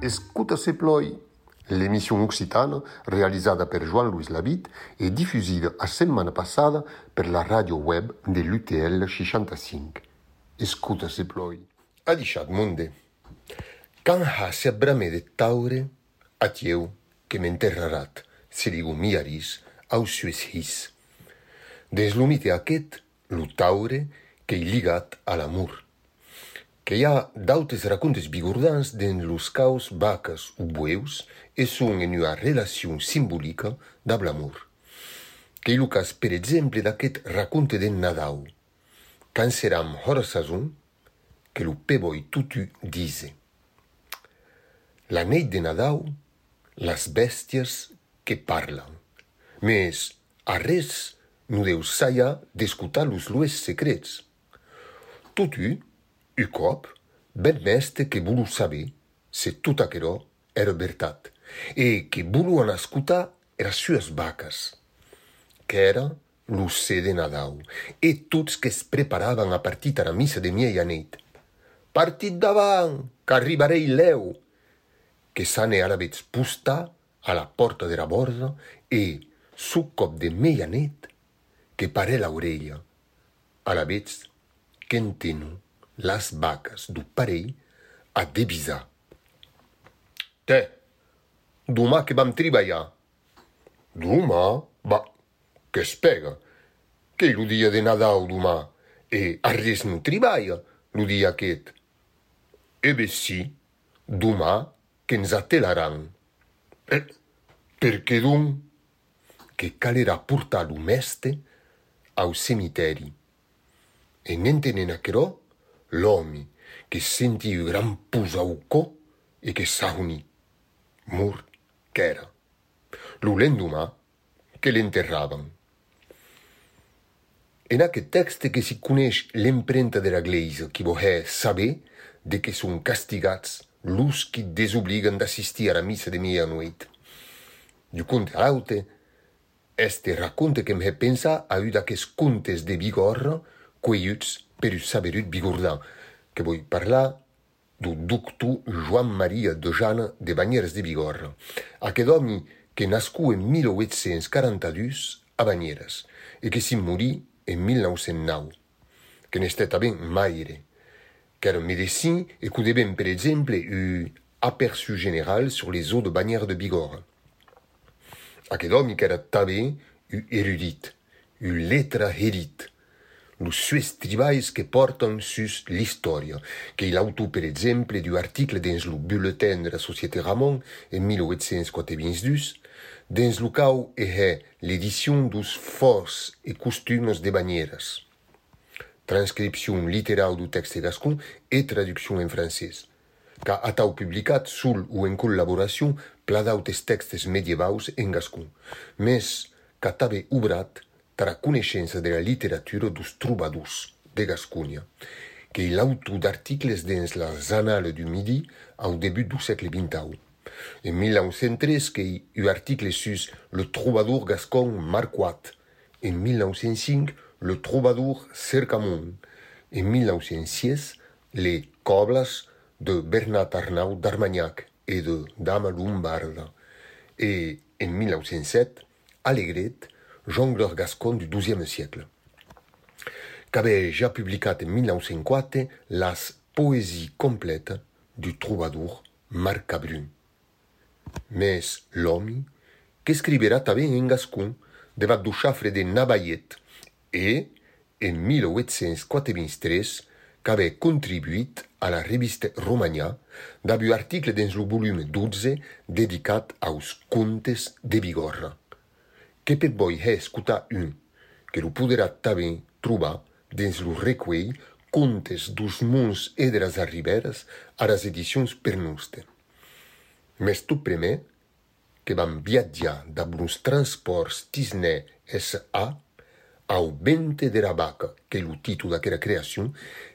Escuta se ploi. L'émission occitane, realizzata per Jean-Louis Labitte e diffusa la settimana passata per la radio web dell'UTL 65. Escuta se ploi. Adichat Monde. Quan hase a brame de taure, atieu que m'enterrarat, se li gumiaris, au suez his. Deslumite aquest, lo taure, que hi ligat a l'amor. Que hi ha d'autes racontes vigordans d'en los caos, vacas o bueus, e son en una relacion simbolica d'ab l'amor. Que hi lucas, per exemple, d'aquest raconte d'en Nadau. Quan seram hora sazon, que lo peboi tutu dise. La neit de Nadau, las bèsties que parlan. Mes a res no deu saia d'escutar los lues secrets. Totu, u cop, ben meste que volu saber se tot aquerò era veritat e que volu an escutar era sues vacas. Qu'era lo se de Nadau e tots que es preparavan a partit a la missa de mieia neit. Partit davant, qu'arribarei leu, que s'ane arabets pusta a la porta de la borda e, su cop de meia net, que pare l'orella. Que entenu las vacas du parell a devisar. Te, domà que vam treballar. Domà? Va, que es pega. Que lo dia de Nadal domà. E a res no treballa, lo dia aquest. E bé sí, domà che nsatelarán. E eh, perché d'un? Che calerà purta l'umeste au cemiteri. E niente ne nacherò l'omi che sentì gran pusaucò e che sauni. Mur ch'era. L'ulenduma che l'enterravan. E na text texte che si l'empremta l'imprenta della Gleisa, qui voler saber de què són castigats los qui desobliguen d'assistir a la missa de meia-noit. Du conte aute, este racconte que m'he pensat a un d'aquests contes de Bigorra cueilluts per saberut bigordan, que vull parlar du doctor Joan Maria de Jana de Banyeres de Bigorra, aquest home que nascu en 1842 a Banyeres e que s'hi morí en 1909, que n'estat ben maire, car un médecin écoutait bien, par exemple, un aperçu général sur les eaux de bannière de Bigorre. À quel homme il tabé, un érudite, une lettre érite, le suisse tribais qui porte sus l'histoire, qui est l'auto, par exemple, du article dans le bulletin de la Société Ramon en 1892, dans le cas où est l'édition dos forces et costumes des bannières. Transcription littérale du texte gascon et traduction en francès. Qu'a atau publicat sul ou en collaboració pla d'autes textes medievaus en gascon, mes qu'a tabe obrat tra coneixença de la literatura dos trobadors de Gascònia, que il autor d'articles dins les annales du Midi au début du segle XXI. En 1903, que i article sus le troubadour gascon Marquat. En 1905, le troubadour Cercamont, en 1906, les coblas de Bernard Arnaud d'Armagnac et de Dama Lombarda, et en 1907, Allegrette, jongleur gascon du XIIe siècle. Qu'avait déjà publié en 1904 la poésie complète du troubadour Marc Cabrun. Mais l'homme, qu'écrivera t en gascon devant du chaffre de Navayette, e, en 1843, qu'avè contribuït a la revista Romagna d'abu article dins lo volum 12 dedicat aos contes de Bigorra. Que pet boi hè escuta un que lo poderà tabé trobar dins lo recuei contes dos mons e de las arriberes a las edicions per nostre. Mes tu primer que van viatjar d'ab uns transports tisner S.A au vente de la vaca, que lo titu d'aquera creacion,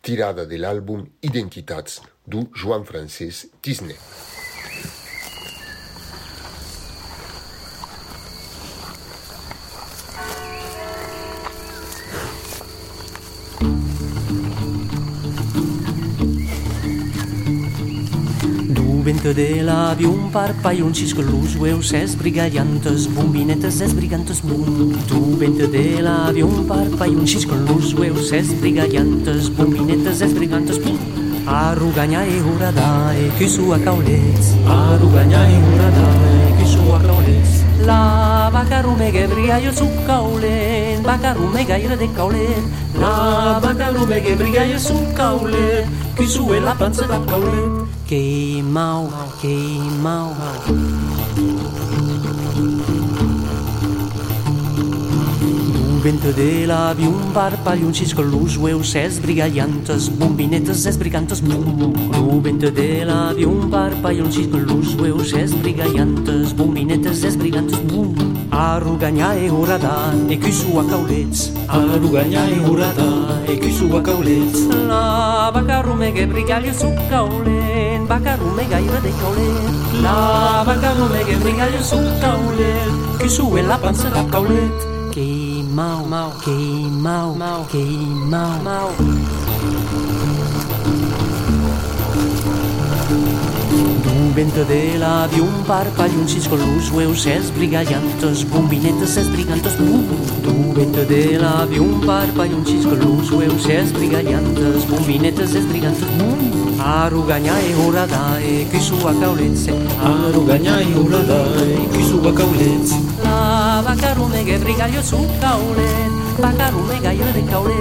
tirada de l'àlbum Identitats, du Joan Francesc Tisner. Tisner. dentro del avión par un con luz hueus es brigallantes bombinetes es brigantes boom tu dentro del avión par payunchis con luz hueus es brigallantes bombinetes es brigantes boom Arugania e uradae, que sua cauleți Arugania e uradae, que sua cauleți La vacarume che brilla io su caulen Vacarume gaire de caulen La vacarume che brilla io su caulen Che su e la panza da caulen Che mau, che mau. Vento de l'avion parpaglion cisco luz ueus es brigallantes bombinetes es brigantes no vento de l'avion parpaglion cisco luz ueus es brigallantes bombinetes es brigantes arruganyar Arru gaina egora da, ekizuak hauletz Arru gaina egora da, ekizuak hauletz La bakarrume gebrigali zuk haulen Bakarrume gaira dek La bakarrume gebrigali zuk haulen Kizue lapan zerak haulet Kei mau, keimau, kei mau, mau, mau. Thank you. D'un vento de la di un parpaglio un cisco l'usue un se sbrigaiato sbombinetto se sbrigato sbu uh, uh. D'un vento de la di un parpaglio un cisco l'usue un se sbrigaiato sbombinetto se sbrigato sbu uh, Arugaña e ora dai qui su a caulenze e ora dai qui su a caulenze La vaccarume che brigaglio su caulenze Bakarumega kaule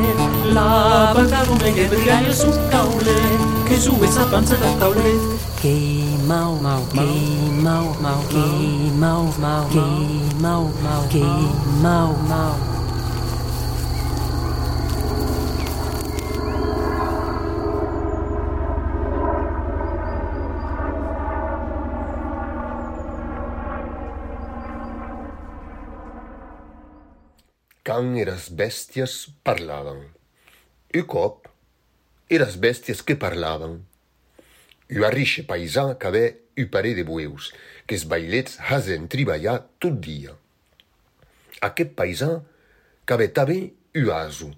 La bakarumega brigaio su kaule Que sube esa panza da kaule Que mau mau que mau. mau que mau. mau que mau mau que mau mau. quand eras bèsties parlavan. E còp eras bèsties que parlavan. U arrixe paisan qu’avè u paré de bueus, qu’es bailets hasen triballat tot dia. Aquest paisan qu’avè tabè u asu,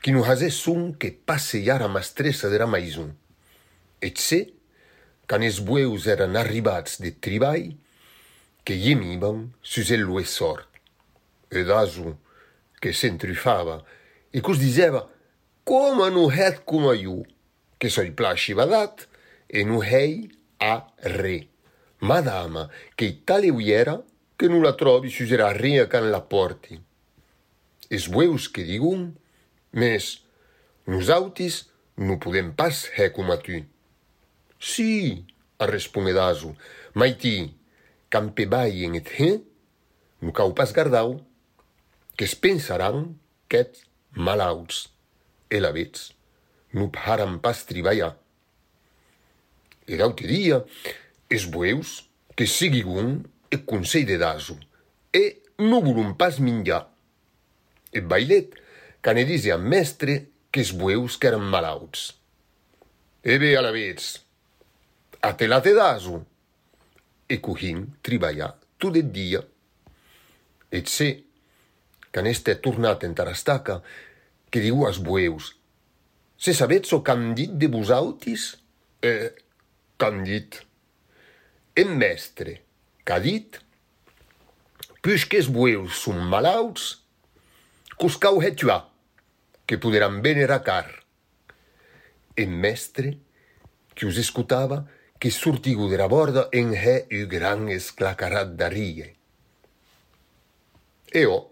qui nu hasè son que passeiara mastressa dera maison. Et se, quand es bueus èran arribats de triball, que yemiban sus el lue sort. E d’asu, che s'entrufava e cos diceva come non het come io, che soi plasciva dat e non hei a re. Madama, che tale uiera che non la trovi susera ria can la porti. Es bueus che digun, mes autis non podem pas he com a tu. Sí, a responde d'aso, mai ti, campe baien et he, non cau pas gardau, que es pensaran qu'ets malauts e lavets non paran pas triballar. E d'autre dia, es bueus que seguigun e consell de daso e non volun pas minjar. E bailet can e dise a mestre que es bueus que eran malauts. E bé, alavets, a te la te daso. E cohin triballar tot el dia. Et se can este tornat en Tarastaca, que diu als bueus, se sabetz o qu'han dit de vosautis? Eh, qu'han dit? En mestre, qu'a dit? Puix que els bueus son malauts, cos cau he tuà, que poderan vener a car. En mestre, que us escutava, que sortigu dera borda en he u gran esclacarat d'arie. E oh,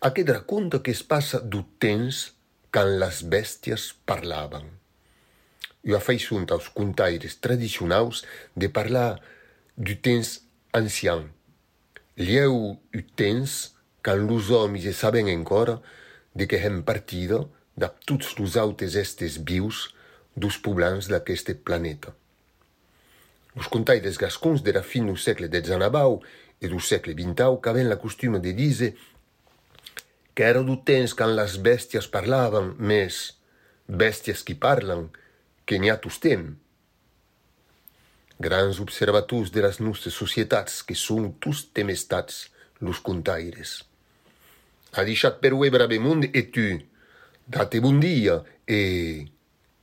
Aquest racconta que es passa du temps quand las bèstias parlaven. Jo afeixunt aos contaires tradicionaus de parlar du temps ancian. Lieu u temps quand los homes se saben encora de que hem partida da tots los autes estes vius dos poblans d'aqueste planeta. Los contaires gascons dera fin do segle XIX e do segle XX qu'aven la costuma de dire qu'èra du temps quand las bèsties parlavan, mes bèsties qui parlan, que n'hi a tostem. Grans observatus de las nostres societats que son tostem estats los contaires. Ha deixat per ue bravemund e tu, date bon dia e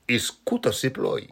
escuta se ploi.